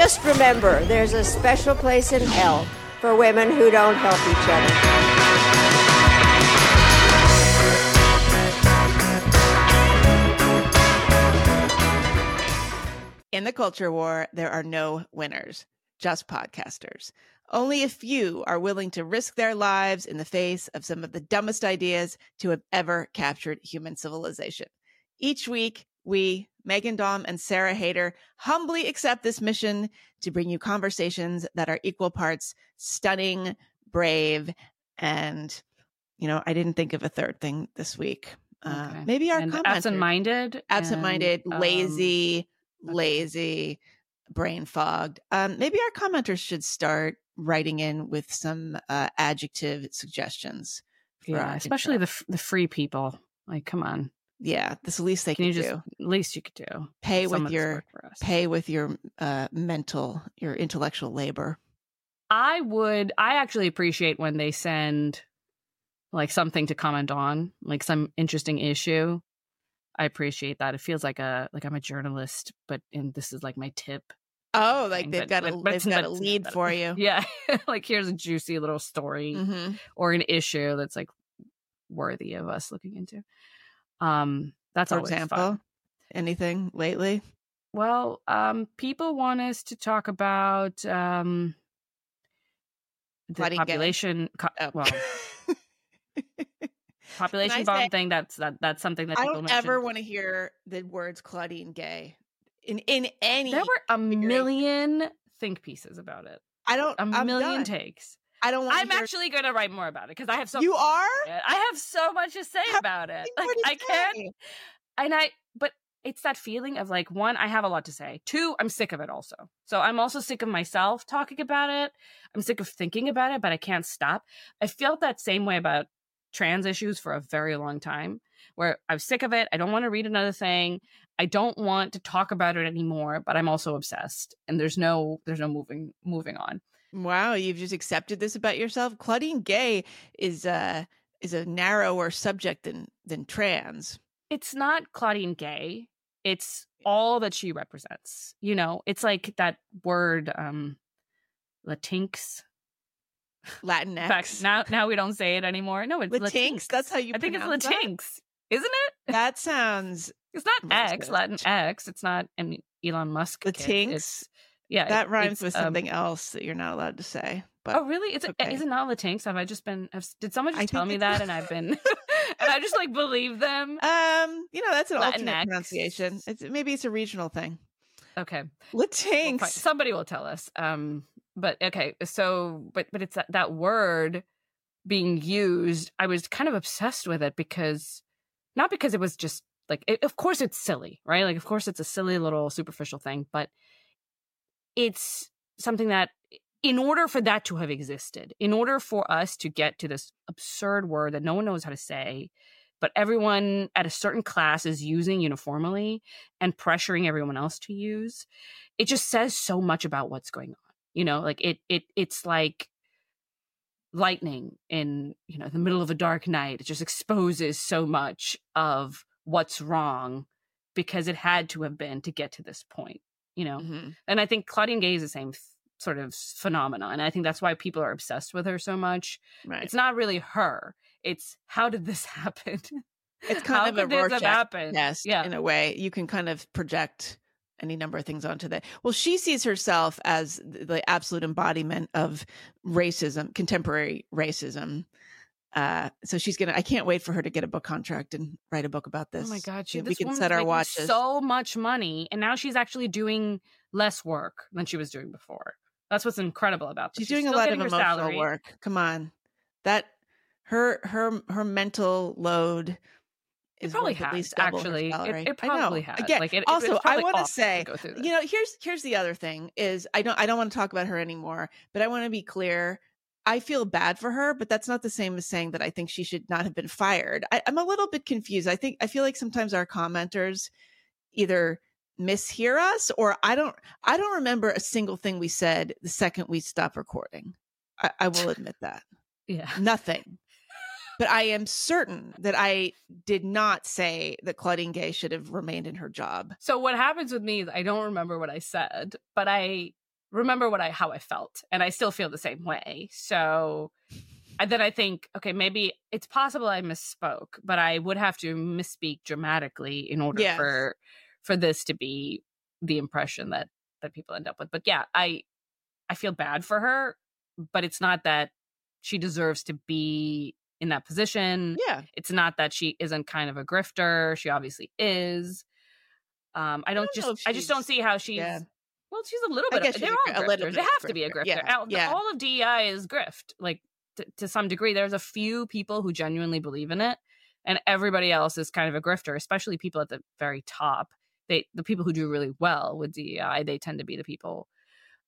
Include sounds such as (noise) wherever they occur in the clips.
just remember there's a special place in hell for women who don't help each other. In the culture war, there are no winners, just podcasters. Only a few are willing to risk their lives in the face of some of the dumbest ideas to have ever captured human civilization. Each week, we, Meghan Daum and Sarah Haider, humbly accept this mission to bring you conversations that are equal parts stunning, brave, and, you know, I didn't think of a third thing this week. Uh, maybe our and absent-minded, absent-minded, and, um, lazy, okay. lazy, brain fogged. Um, maybe our commenters should start writing in with some uh, adjective suggestions. for yeah, especially intro. the f- the free people. Like, come on, yeah, that's the least they can can, you just do. least you could do? Pay with your work for us. pay with your uh, mental, your intellectual labor. I would. I actually appreciate when they send like something to comment on, like some interesting issue. I appreciate that. It feels like a like I'm a journalist, but and this is like my tip. Oh, like thing, they've but- got a but- but they've it's got a lead for you. (laughs) Yeah, (laughs) like here's a juicy little story hmm or an issue that's like worthy of us looking into. Um, that's For always example, fun. anything lately? Well, um, people want us to talk about um the population. Co- Oh. Well, (laughs) population bomb say- thing. That's that. That's something that I people don't ever want to hear the words Claudine Gay in in any. There were a million think pieces about it. I don't. A I'm million done. takes. I don't want. I'm actually going to write more about it because I have so. You much to are? say about it. I have so much to say Have about it. Like I can't. and I but it's that feeling of like one, I have a lot to say. Two, I'm sick of it also. So I'm also sick of myself talking about it. I'm sick of thinking about it, but I can't stop. I felt that same way about trans issues for a very long time, where I'm sick of it. I don't want to read another thing. I don't want to talk about it anymore, but I'm also obsessed. And there's no there's no moving moving on. Wow, you've just accepted this about yourself. Claudine Gay is uh is a narrower subject than than trans. It's not Claudine Gay. It's all that she represents. You know, it's like that word, um, Latinx. Fact, Latinx. now now we don't say it anymore. No, it's Latinx. Latinx. That's how you. I think it's? Latinx, isn't it? That sounds It's not X. Latin X. It's not an Elon Musk. Latinx. It's, yeah, that it- rhymes it's, with um, something else that you're not allowed to say. But Oh, really? Is it, okay. is it not Latinx? Have I just been? Have, did someone I tell me that, (laughs) and I've been, (laughs) and I just like believe them? um, you know that's an alternate pronunciation. It's maybe it's a regional thing. Okay. Well. Latinx. Somebody will tell us. Um, but okay, so but but it's that, that word being used. I was kind of obsessed with it because not because it was just like it, of course it's silly, right? Like of course it's a silly little superficial thing, but it's something that in order for that to have existed, in order for us to get to this absurd word that no one knows how to say, but everyone at a certain class is using uniformly and pressuring everyone else to use, it just says so much about what's going on. You know, like it it it's like lightning in, you know, the middle of a dark night. It just exposes so much of what's wrong because it had to have been to get to this point, you know. Mhm. And I think Claudine Gay is the same f- sort of phenomenon. And I think that's why people are obsessed with her so much. Right. It's not really her. It's how did this (laughs) happen? It's kind How of a could this have Rorschach test Yeah. in a way. You can kind of project any number of things onto that. Well, she sees herself as the absolute embodiment of racism, contemporary racism. Uh, so she's gonna. I can't wait for her to get a book contract and write a book about this. Oh my god, she we can set our watches. so much money, and now she's actually doing less work than she was doing before. That's what's incredible about this. she's doing a lot of emotional salary. work. Come on, that her her her mental load. It Is probably worth at least actually. It, it probably has. Again, like it, also, I want to say, you know here's here's the other thing is i don't i don't want to talk about her anymore but i want to be clear i feel bad for her but that's not the same as saying that i think she should not have been fired. I, i'm a little bit confused. I think i feel like sometimes our commenters either mishear us or i don't i don't remember a single thing we said the second we stopped recording. I, I will (laughs) admit that. Yeah. nothing. But i am certain that i did not say that claudine gay should have remained in her job. So what happens with me is I don't remember what I said, but I remember what I how I felt, and I still feel the same way. So and then I think, okay, maybe it's possible I misspoke, but I would have to misspeak dramatically in order Yes. for for this to be the impression that that people end up with. But yeah, I I feel bad for her, but it's not that she deserves to be in that position. Yeah. It's not that she isn't kind of a grifter. She obviously is. Um, I don't, don't just I just don't see how she's yeah. Well, she's a little I bit. guess Of, they're a all a little grifters. bit They have to be a grifter. Yeah, All, yeah. all of DEI is grift, like to, to some degree. There's a few people who genuinely believe in it, and everybody else is kind of a grifter. Especially people at the very top. They the people who do really well with DEI. They tend to be the people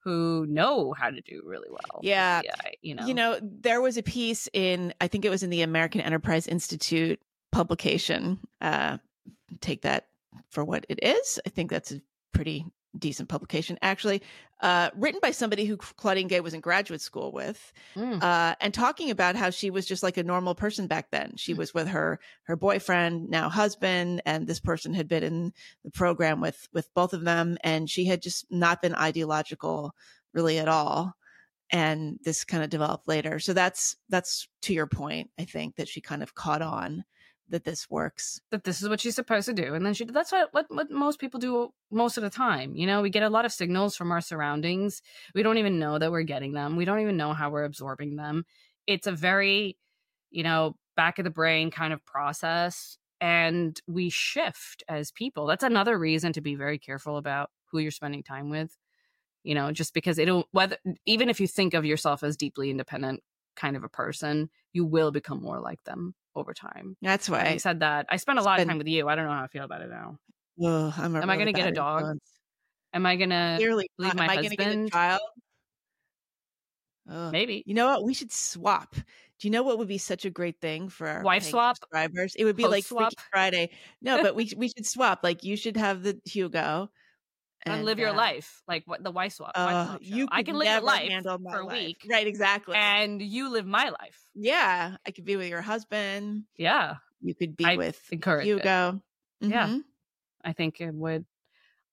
who know how to do really well. Yeah. DEI, you know. You know, there was a piece in, I think it was in the American Enterprise Institute publication. Uh, take that for what it is. I think that's a pretty decent publication, actually, uh, written by somebody who Claudine Gay was in graduate school with, Mm. uh, and talking about how she was just like a normal person back then. She Mm. was with her her boyfriend, now husband, and this person had been in the program with with both of them, and she had just not been ideological really at all and this kind of developed later. So that's that's to your point. I think that she kind of caught on that this works. that this is what she's supposed to do and then she that's what, what what most people do most of the time you know? We get a lot of signals from our surroundings. We don't even know that we're getting them. We don't even know how we're absorbing them. It's a very you know back of the brain kind of process and we shift as people. That's another reason to be very careful about who you're spending time with you know just because it'll whether even if you think of yourself as deeply independent kind of a person you will become more like them over time That's why. I said that, I spent a lot of time with you. I don't know how I feel about it now. Ugh, I'm a Am I gonna get a dog? influence. Am I gonna leave not. my am I going to get a child? Ugh. maybe You know what? We should swap. Do you know what would be such a great thing for our Wife swap? subscribers? It would be Host like swap? Friday. No, but we (laughs) we should swap. Like you should have the Hugo and, live your uh, life like what the wife swap. Uh, you I can live your life handle for a life. week, right? Exactly. and you live my life. yeah, I could be with your husband. Yeah, You could be I with encourage. Hugo. Yeah. Mhm. I think it would.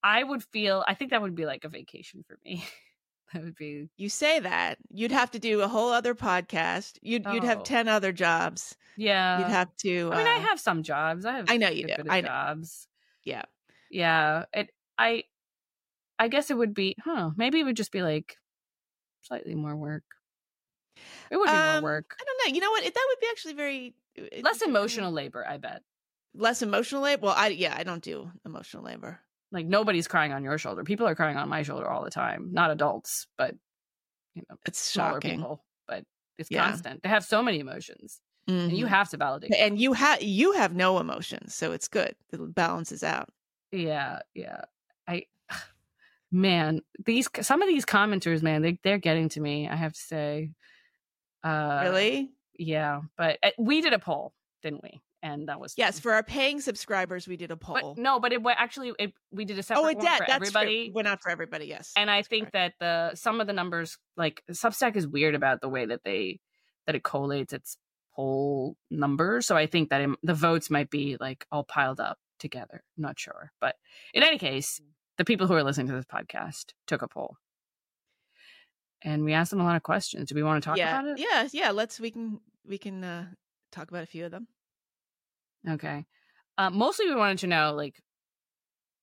I would feel. I think that would be like a vacation for me. (laughs) that would be. You say that you'd have to do a whole other podcast. You'd you'd have Oh. ten other jobs. Yeah. you'd have to. I mean, I uh, have some jobs. I have. I know you do. I know. jobs. Yeah. Yeah. It. I. I guess it would be. Huh. Maybe it would just be like slightly more work. It would be Um, more work. I don't know. You know what? It- That would be actually very Less emotional labor. I bet. Less emotional labor. Well, I yeah, I don't do emotional labor. Like nobody's crying on your shoulder. People are crying on my shoulder all the time. Not adults, but you know, It's smaller shocking. people. But it's Yeah. constant. They have so many emotions, and you Mhm. have to validate. and you have you have no emotions, so it's good. It balances out. Yeah, yeah. I man, these some of these commenters, man, they they're getting to me. I have to say. Uh, really? Yeah, but uh, we did a poll, didn't we? And that was Yes. fun. For our paying subscribers, we did a poll. But no, but it actually it, we did a separate oh, it one did. for That's everybody. Went out for everybody. Yes. and I That's think correct. that the some of the numbers, like Substack, is weird about the way that they that it collates its poll numbers. So I think that it, the votes might be like all piled up together. I'm not sure, but in any case, the people who are listening to this podcast took a poll, and we asked them a lot of questions. Do we want to talk yeah, about it? yeah, yeah. Let's we can we can uh talk about a few of them. Okay. Uh, mostly, we wanted to know like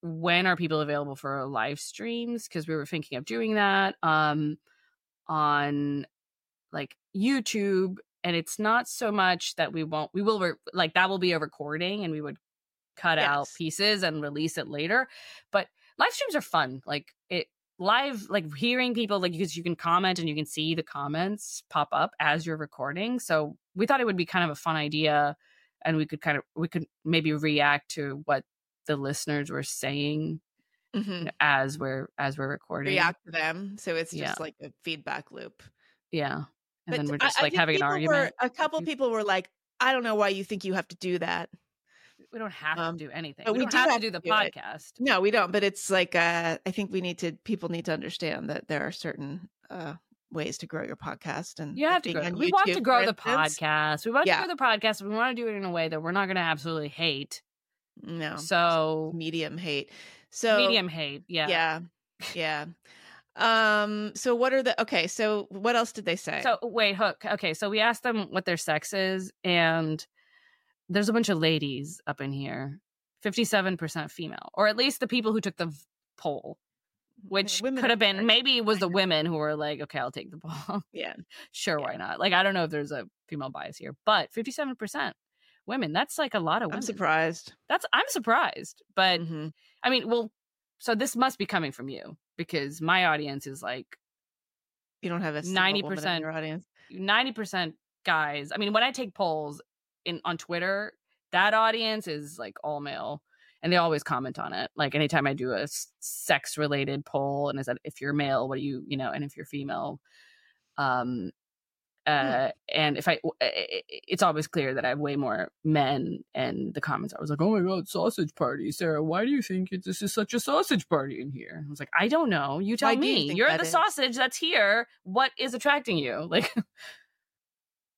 when are people available for live streams because we were thinking of doing that um on like YouTube, and it's not so much that we won't. We will re- like that will be a recording, and we would cut out pieces and release it later. But live streams are fun. Like it live like hearing people like because you can comment and you can see the comments pop up as you're recording so we thought it would be kind of a fun idea and we could kind of we could maybe react to what the listeners were saying Mhm. as we're as we're recording React to them, so it's just Yeah. like a feedback loop. yeah and But then we're just I like think having an argument Were, a couple people were like, "I don't know why you think you have to do that." We don't have um, to do anything but we, we don't do have, have to do the do it. podcast No, we don't. But it's like uh, I think we need to. People need to understand that there are certain uh, ways to grow your podcast, and you have to grow we want to grow the instance- podcast we want Yeah. to grow the podcast we want to do it in a way that we're not going to absolutely hate No, so medium hate. So medium hate yeah yeah, yeah. Um. So what are the okay? So what else did they say? So wait, Hook. Okay, so we asked them what their sex is, and there's a bunch of ladies up in here. Fifty-seven percent female, or at least the people who took the v- poll, which Women could have been maybe it was the women who were like, "Okay, I'll take the poll." yeah. (laughs) sure, why not? Like, I don't know if there's a female bias here, but fifty-seven percent women. That's like a lot of women. I'm surprised. That's I'm surprised, but Mhm. I mean, well, so this must be coming from you because my audience is like You don't have a single woman in 90% your audience. ninety percent guys. I mean, when I take polls in on Twitter, that audience is like all male, and they always comment on it. Like anytime I do a sex related poll, and is that if you're male, what do you you know, and if you're female, um, uh, and if I, it's always clear that I have way more men. And the comments, I was like, "Oh my god, sausage party, Sarah! Why do you think it- this is such a sausage party in here?" I was like, "I don't know. You tell Why do you me. You're the is? sausage that's here. What is attracting you?" Like. (laughs)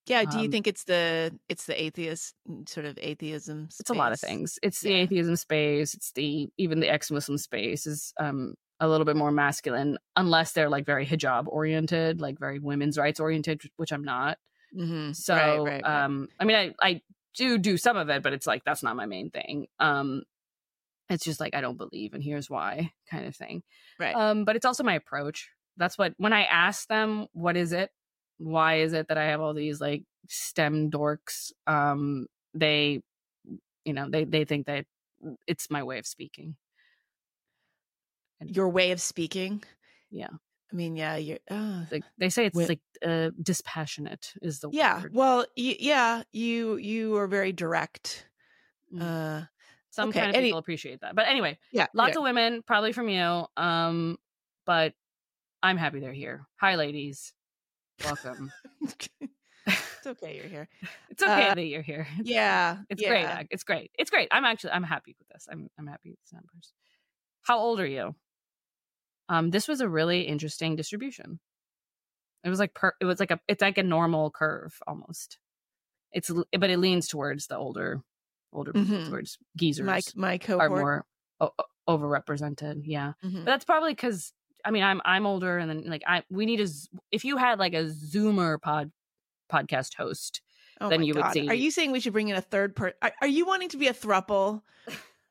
Yeah. Do you Um, think it's the it's the atheist sort of atheism? it's a lot of things it's the Yeah. atheism space it's the even the ex-muslim space is um a little bit more masculine unless they're like very hijab oriented like very women's rights oriented which i'm not Mhm. so right, right, right. um i mean i i do do some of it but it's like that's not my main thing um it's just like i don't believe and here's why kind of thing Right. um but it's also my approach that's what when i ask them what is it why is it that i have all these like stem dorks um they you know they they think that it's my way of speaking your way of speaking. Yeah. I mean, yeah, you're. Uh, like they say it's like uh dispassionate is the word. yeah. word Well, y- yeah. You you are very direct. Mm. Uh, some okay, kind of any- people appreciate that but anyway yeah. lots of women probably from you um but i'm happy they're here hi ladies welcome (laughs) it's okay. You're here. (laughs) it's okay Uh, that you're here It's- Yeah. it's yeah. great Ag. it's great it's great i'm actually i'm happy with this i'm i'm happy with these numbers how old are you um this was a really interesting distribution it was like per it was like a it's like a normal curve almost it's but it leans towards the older older Mhm. towards geezers My my cohort are more o- overrepresented yeah Mhm. but that's probably because I mean I'm I'm older and then like I we need a if you had like a Zoomer pod podcast host Oh then you would God. see- Are you saying we should bring in a third person? Are, are you wanting to be a thruple,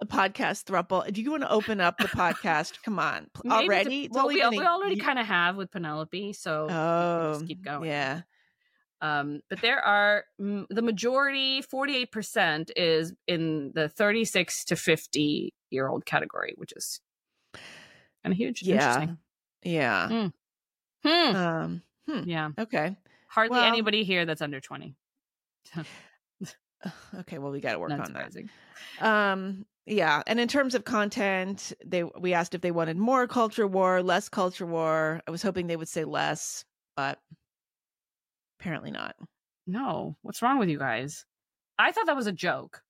a podcast thruple? Do you want to open up the podcast? Come on, Maybe already? It's well we, we already ye- kind of have with Penelope so Oh, just keep going Yeah. um but there are mm, the majority 48% is in the 36 to 50 year old category which is kind of huge Yeah. Interesting. Yeah. hmm. Um. hmm, yeah Okay. hardly Well- anybody here that's under 20 (laughs) Okay. Well, we got to work not on that. Um. Yeah. And in terms of content, they we asked if they wanted more culture war, less culture war. I was hoping they would say less, but apparently not. No, what's wrong with you guys? I thought that was a joke.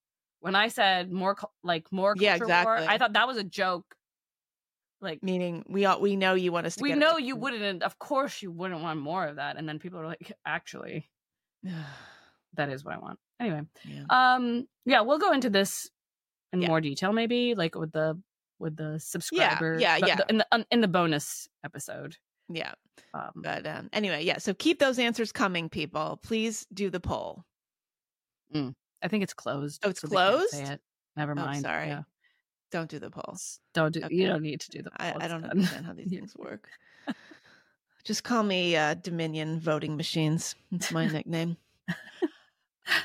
When I said more, like more culture Yeah, war, exactly. I thought that was a joke. Like Meaning, we all we know you want us to. we know you wouldn't. Of course, you wouldn't want more of that. And then people are like, actually, (sighs) that is what I want. Anyway, yeah. um, yeah, we'll go into this in Yeah. more detail, maybe like with the with the subscriber, yeah, the- yeah. the- in the in the bonus episode. Yeah. Um, But um, anyway, yeah. So keep those answers coming, people. Please do the poll. Mm, I think it's closed. Oh, it's so they can't say closed? it. Never Oh, mind. sorry. Yeah. Don't do the poll. Don't do. Okay. You don't need to do the. I, I don't done. understand how these (laughs) things work. Just call me uh, Dominion voting machines. It's my nickname.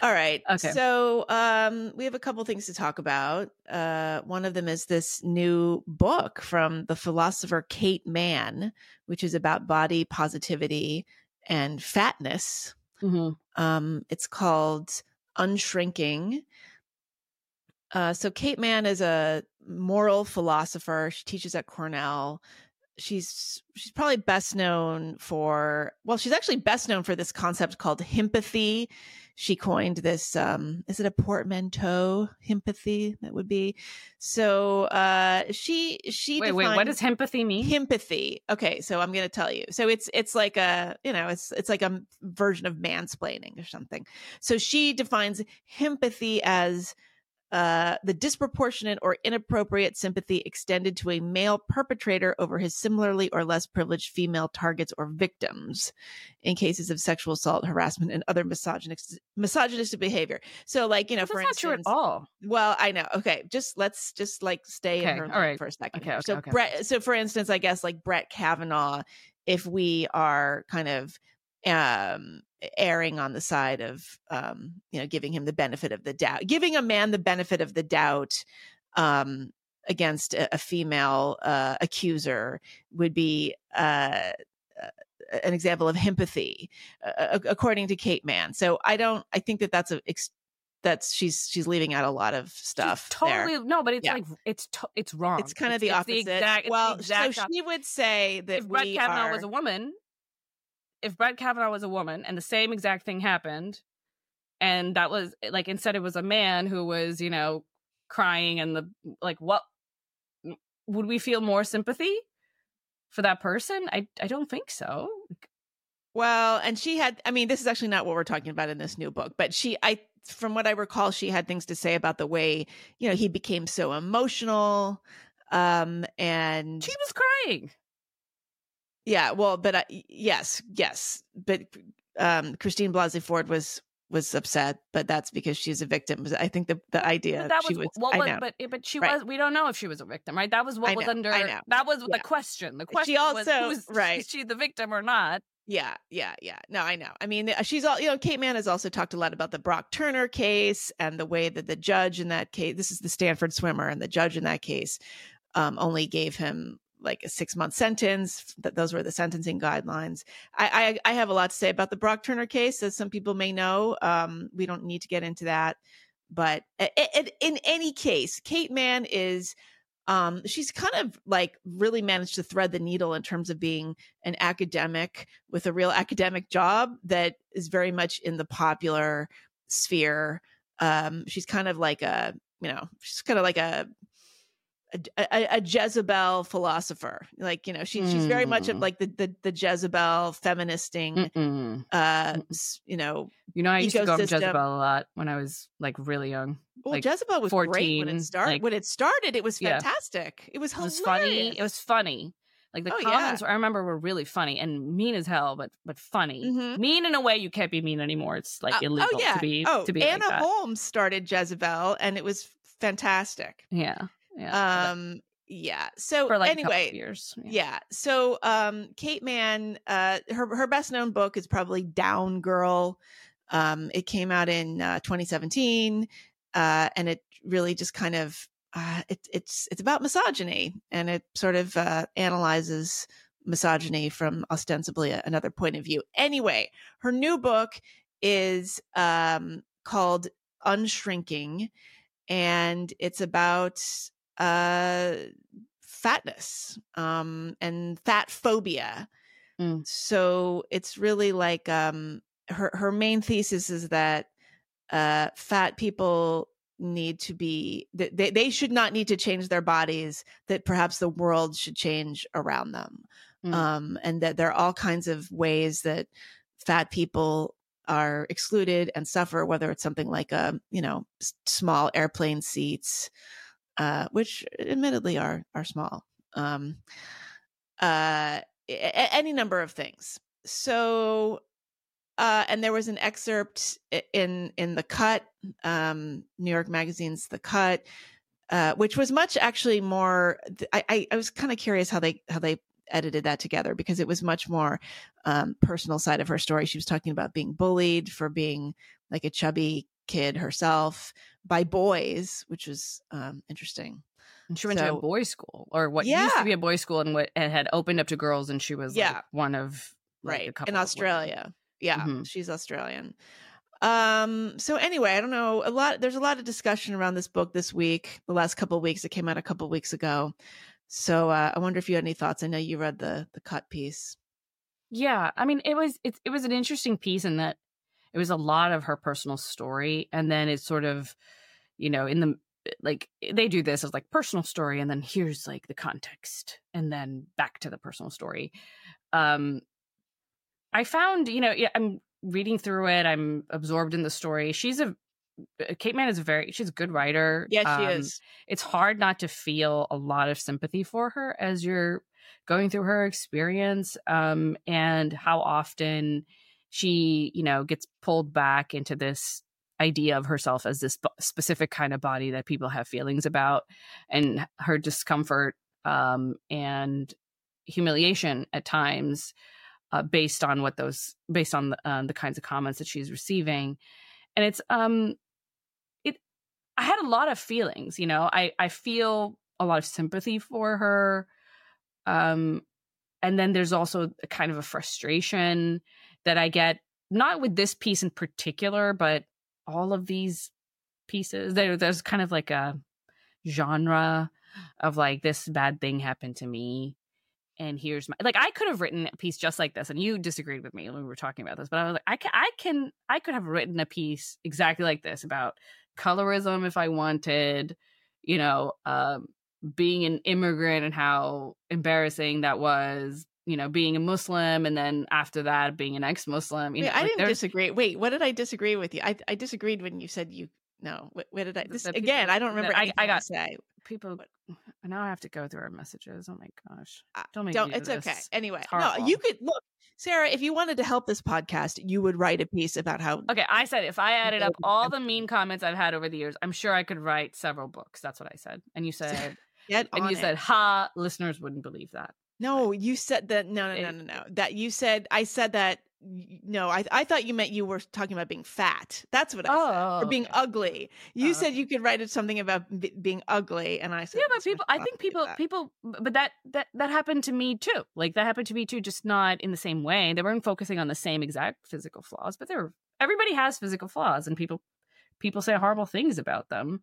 All right. (laughs) Okay. So um, we have a couple things to talk about. Uh, one of them is this new book from the philosopher Kate Manne, which is about body positivity and fatness. Mhm. Um, it's called Unshrinking. Uh, so Kate Manne is a moral philosopher. She teaches at Cornell. She's she's probably best known for well, she's actually best known for this concept called himpathy. She coined this. Um, is it a portmanteau? Himpathy that would be. So uh, she she Wait, wait. What does himpathy mean? Himpathy. Okay, so I'm going to tell you. So it's it's like a you know it's it's like a version of mansplaining or something. So she defines himpathy as uh, the disproportionate or inappropriate sympathy extended to a male perpetrator over his similarly or less privileged female targets or victims in cases of sexual assault, harassment, and other misogynistic, misogynistic behavior. So, like, you know, That's for not instance, true at all. well, I know. Okay, just let's just like stay Okay, in her all right. for a second. Okay, okay, so okay. Brett. So for instance, I guess like Brett Kavanaugh, if we are kind of um erring on the side of um you know giving him the benefit of the doubt, giving a man the benefit of the doubt um against a, a female uh accuser would be uh uh, an example of himpathy uh, according to Kate Manne. So I don't I think that that's a ex- that's she's she's leaving out a lot of She's stuff there. totally no, but it's Yeah. like it's to, it's wrong. It's kind of the it's opposite. exact, it's the well, exact so she would say that if Brett Kavanaugh are, was a woman, if Brett Kavanaugh was a woman and the same exact thing happened, and that was like instead it was a man who was you know crying and the like what would we feel more sympathy for that person? I I don't think so. well, and she had. I mean, this is actually not what we're talking about in this new book, but she, I, from what I recall, she had things to say about the way you know he became so emotional, um, and She was crying. Yeah, well, but I, yes, yes, but um, Christine Blasey Ford was was upset, but that's because she's a victim. I think the the idea But that she was, was. what I was know. but but she Right. was we don't know if she was a victim, right? That was what was under I know. that was Yeah. the question. The She question was also- who's (laughs) right. is she the victim or not? Yeah, yeah, yeah. No, I know. I mean, uh, she's all, you know, Kate Manne has also talked a lot about the Brock Turner case and the way that the judge in that case, this is the Stanford swimmer, and the judge in that case um, only gave him like a six month sentence. That those were the sentencing guidelines. I, I, I have a lot to say about the Brock Turner case, as some people may know. Um, we don't need to get into that. But a- a- in any case, Kate Manne is um she's kind of like really managed to thread the needle in terms of being an academic with a real academic job that is very much in the popular sphere um she's kind of like a you know she's kind of like a a, a, a Jezebel philosopher, like you know, she, she's very much of Mm. like the the, the Jezebel feministing, Mm-mm. uh, Mm. you know. You know, I used to go to. Jezebel a lot when I was like really young. Well, Like, Jezebel was great when it started. like- when it started, it was Yeah. fantastic. It was It was funny. It was funny. Like the Oh, yeah. comments, I remember, were really funny and mean as hell, but but funny. Mhm. Mean in a way you can't be mean anymore. It's like Uh, illegal oh yeah. to be oh, to be Anna like that. Holmes started Jezebel, and it was fantastic. Yeah, yeah. Um, yeah. So like anyway, years. yeah. So um, Kate Manne, uh, her her best known book is probably Down Girl. Um, it came out in uh, 2017, uh, and it really just kind of uh, it, it's it's about misogyny, and it sort of uh, analyzes misogyny from ostensibly a- another point of view. Anyway, her new book is um, called Unshrinking, and it's about uh, fatness um, and fat phobia. Mm. So it's really like um, her her main thesis is that uh, fat people need to be they, they should not need to change their bodies that perhaps the world should change around them Mm. um, and that there are all kinds of ways that fat people are excluded and suffer whether it's something like a you know s- small airplane seats uh, which admittedly are are small um, uh, a- any number of things. So uh, and there was an excerpt in in the cut um, new york magazine's the cut uh, which was much actually more i i, I was kind of curious how they how they edited that together because it was much more um, personal side of her story. She was talking about being bullied for being like a chubby kid herself by boys which was um, interesting. And she went to a boys' school, or what used to be a boys' school, and what and had opened up to girls, and she was Yeah. like, one of like, a right couple in australia. Yeah Mhm. she's australian. Um so anyway i don't know a lot there's a lot of discussion around this book this week the last couple of weeks it came out a couple of weeks ago. So uh, i wonder if you had any thoughts i know you read the the cut piece. Yeah, I mean, it was it, it was an interesting piece in that it was a lot of her personal story, and then it's sort of, you know, in the like they do this as like personal story, and then here's like the context, and then back to the personal story. Um, I found, you know, yeah, I'm reading through it, I'm absorbed in the story. She's a uh, Kate Manne is a very she's a good writer. Yeah, she Um, is. It's hard not to feel a lot of sympathy for her as you're going through her experience um and how often she, you know, gets pulled back into this idea of herself as this specific kind of body that people have feelings about and her discomfort um and humiliation at times uh, based on what those based on the, um, the kinds of comments that she's receiving. And it's um it i had a lot of feelings you know i i feel a lot of sympathy for her um and then there's also a kind of a frustration that i get not with this piece in particular but all of these pieces there there's kind of like a genre of like this bad thing happened to me and here's my like I could have written a piece just like this, and you disagreed with me when we were talking about this, but I was like, I can, I can, I could have written a piece exactly like this about colorism if I wanted, you know, um, being an immigrant and how embarrassing that was, you know, being a Muslim, and then after that being an ex-Muslim. You Wait, know, I like, didn't there's- disagree. Wait, what did I disagree with you? I I disagreed when you said you. No, what, what did I? This, the again, I don't remember. I- I got- to say. people. (sighs) Now I have to go through our messages. Oh my gosh! Don't make Don't. me do It's okay. Anyway, It's no, you could look, Sarah. If you wanted to help this podcast, you would write a piece about how. Okay, I said if I added up all the mean comments I've had over the years, I'm sure I could write several books. That's what I said. And you said, Get and you it. said, ha, listeners wouldn't believe that. No, you said that. No, no, no, It- no, no. That you said. I said that. No, I I thought you meant you were talking about being fat. That's what I said. Oh, Or being okay. ugly. You Oh, said you could write it something about b- being ugly, and I said. yeah, but people, I think people, people, but that that that happened to me too. Like that happened to me too, just not in the same way. They weren't focusing on the same exact physical flaws, but there, everybody has physical flaws, and people, people say horrible things about them.